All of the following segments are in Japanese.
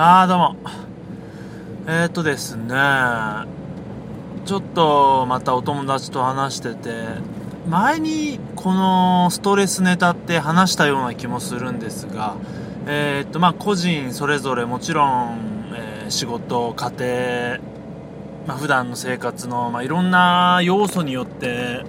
あーどうも。えー、っとですね。ちょっとまたお友達と話してて前にこのストレスネタって話したような気もするんですがえー、っとまあ個人それぞれもちろん、えー、仕事家庭まあ、普段の生活の、まあ、いろんな要素によって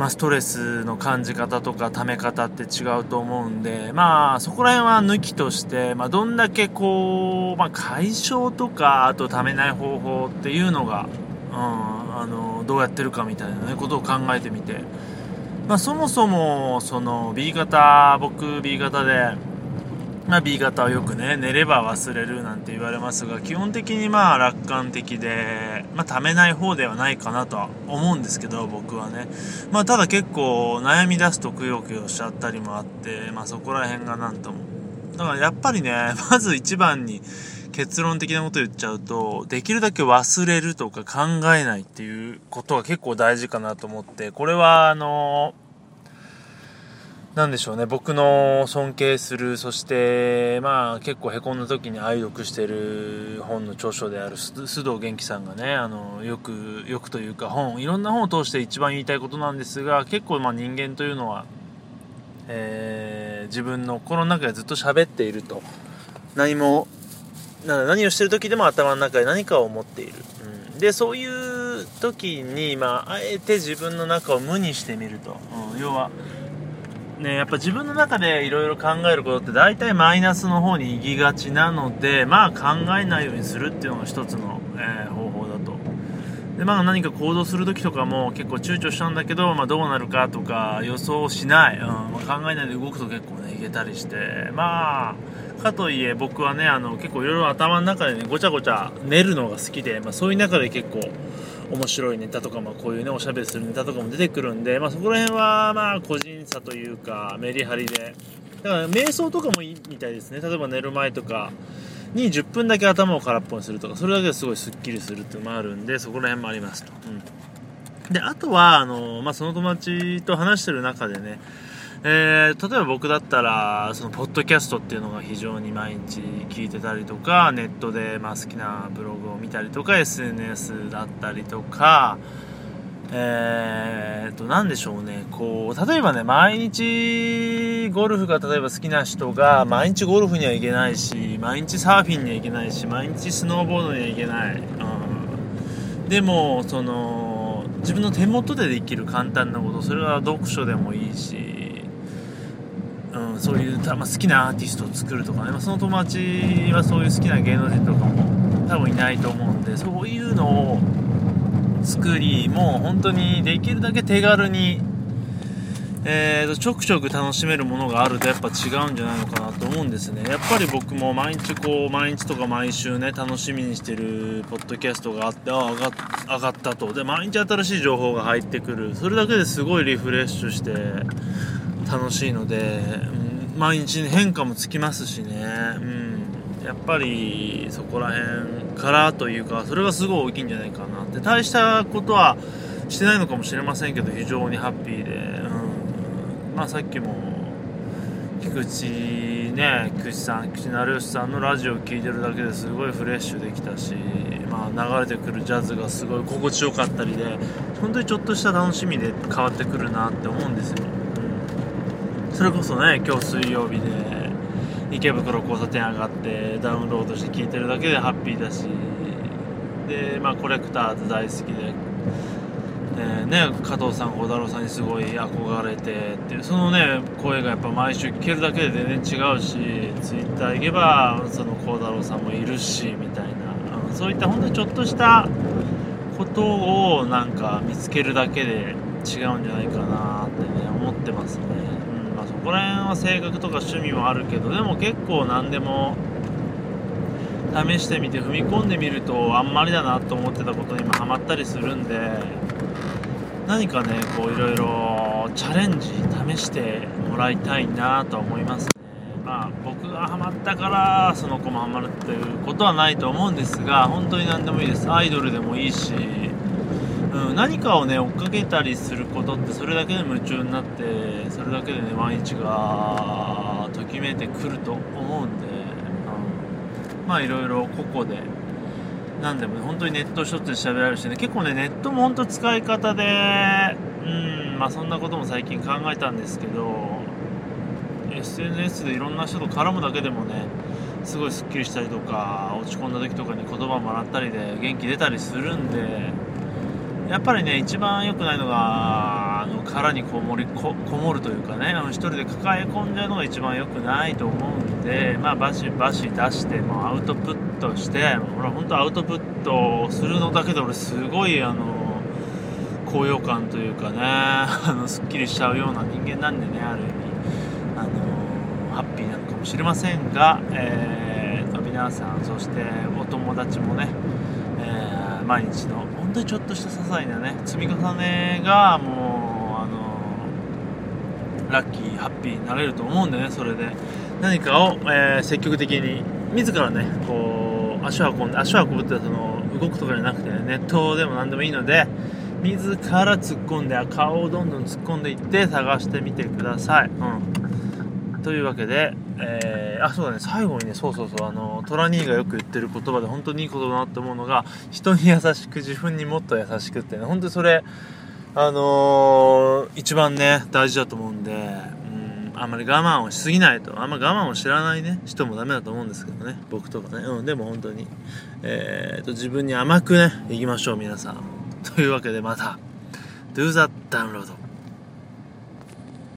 まあ、ストレスの感じ方とかため方って違うと思うんで、まあ、そこら辺は抜きとして、まあ、どんだけこう、まあ、解消とか、あとためない方法っていうのが、うん、あの、どうやってるかみたいなね、ことを考えてみて、まあ、そもそも、その、B 型、僕 B 型で、まあ、B 型はよくね寝れば忘れるなんて言われますが基本的にまあ楽観的で、まあ、ためない方ではないかなとは思うんですけど僕はね、まあ、ただ結構悩み出すとくよくよしちゃったりもあって、まあ、そこら辺がなんとも。だからやっぱりね まず一番に結論的なこと言っちゃうとできるだけ忘れるとか考えないっていうことが結構大事かなと思ってこれはあのーなんでしょうね、僕の尊敬する、そして、まあ結構へこんだ時に愛読してる本の著書である須藤元気さんがね、あの、よく、よくというか本、いろんな本を通して一番言いたいことなんですが、結構まあ人間というのは、えー、自分の心の中でずっと喋っていると。何も、何をしてる時でも頭の中で何かを思っている。うん、で、そういう時に、まあ、あえて自分の中を無にしてみると。うん、要は、ね、やっぱ自分の中でいろいろ考えることって大体マイナスの方に行きがちなので、まあ考えないようにするっていうのが一つの、えー、方法だと。で、まあ何か行動するときとかも結構躊躇したんだけど、まあどうなるかとか予想しない、うんまあ、考えないで動くと結構ね、いけたりして、まあ、かといえ僕はね、あの結構いろいろ頭の中でね、ごちゃごちゃ練るのが好きで、まあそういう中で結構、面白いネタとか、まあ、こういうねおしゃべりするネタとかも出てくるんで、まあ、そこら辺はまあ個人差というかメリハリで。だから瞑想とかもいいみたいですね。例えば寝る前とかに10分だけ頭を空っぽにするとかそれだけですごいすっきりするっていうのもあるんでそこら辺もありますと、うん、であとはあの、まあ、その友達と話してる中でねえー、例えば僕だったらそのポッドキャストっていうのが非常に毎日聞いてたりとかネットでまあ好きなブログを見たりとか SNS だったりとかえー、と何でしょうね。こう例えばね毎日ゴルフが例えば好きな人が毎日ゴルフには行けないし毎日サーフィンには行けないし毎日スノーボードには行けない、うん、でもその自分の手元でできる簡単なことそれは読書でもいいしうん、そういう、まあ、好きなアーティストを作るとかね、まあ、その友達はそういう好きな芸能人とかも多分いないと思うんでそういうのを作りもう本当にできるだけ手軽に、えーと、ちょくちょく楽しめるものがあるとやっぱ違うんじゃないのかなと思うんですね。やっぱり僕も毎日こう毎日とか毎週ね楽しみにしてるポッドキャストがあってああ上上がったと。で毎日新しい情報が入ってくる。それだけですごいリフレッシュして楽しいので、うん、毎日変化もつきますしね、うん、やっぱりそこら辺からというかそれがすごい大きいんじゃないかなって大したことはしてないのかもしれませんけど非常にハッピーで、うん、まあさっきも菊池ね菊池さん菊池成吉さんのラジオを聴いてるだけですごいフレッシュできたし、まあ、流れてくるジャズがすごい心地よかったりで本当にちょっとした楽しみで変わってくるなって思うんですよ。それこそね今日水曜日で池袋交差点上がってダウンロードして聴いてるだけでハッピーだしでまあコレクターズ大好きで、えー、ね加藤さん孝太郎さんにすごい憧れてっていうそのね声がやっぱ毎週聞けるだけで全然違うしツイッター行けばその孝太郎さんもいるしみたいな、そういった本当にちょっとしたことをなんか見つけるだけで違うんじゃないかなってね思ってますね。こら辺は性格とか趣味もあるけどでも結構何でも試してみて踏み込んでみるとあんまりだなと思ってたことにもハマったりするんで何かねこういろいろチャレンジ試してもらいたいなと思いますね。まあ僕がハマったからその子もハマるっていうことはないと思うんですが本当に何でもいいです。アイドルでもいいしうん、何かをね追っかけたりすることってそれだけで夢中になってそれだけでね毎日がときめいてくると思うんで、まあいろいろ個々で何でもね本当にネット一つで喋られるしね。結構ねネットも本当使い方でうんまあそんなことも最近考えたんですけど SNS でいろんな人と絡むだけでもねすごいすっきりしたりとか落ち込んだ時とかに言葉もらったりで元気出たりするんでやっぱりね一番良くないのがあの殻にこもりこもるというかねあの一人で抱え込んじゃうのが一番良くないと思うんでまあバシバシ出してもアウトプットして俺は本当アウトプットするのだけで俺すごいあの高揚感というかね あのすっきりしちゃうような人間なんでねある意味あのハッピーなのかもしれませんが、えー、皆さんそしてお友達もね、えー、毎日の本当にちょっとした些細なね積み重ねがもうあのラッキーハッピーになれると思うんでねそれで何かを、えー、積極的に自らねこう足を運んで足を運ぶってその動くとかじゃなくて、ネットでも何でもいいので自ら突っ込んで顔をどんどん突っ込んでいって探してみてください。うん、というわけで、えー、あそうだね。最後にねそうそうそう。あのトラ兄がよく言ってる言葉で本当にいいことだなって思うのが人に優しく自分にもっと優しくってね。本当にそれあのー、一番ね大事だと思うんで、うん、あんまり我慢をしすぎないと。あんま我慢を知らないね人もダメだと思うんですけどね。僕とかね、うん、でも本当に、えーと、と自分に甘くねいきましょう皆さん。というわけでまた。Do that download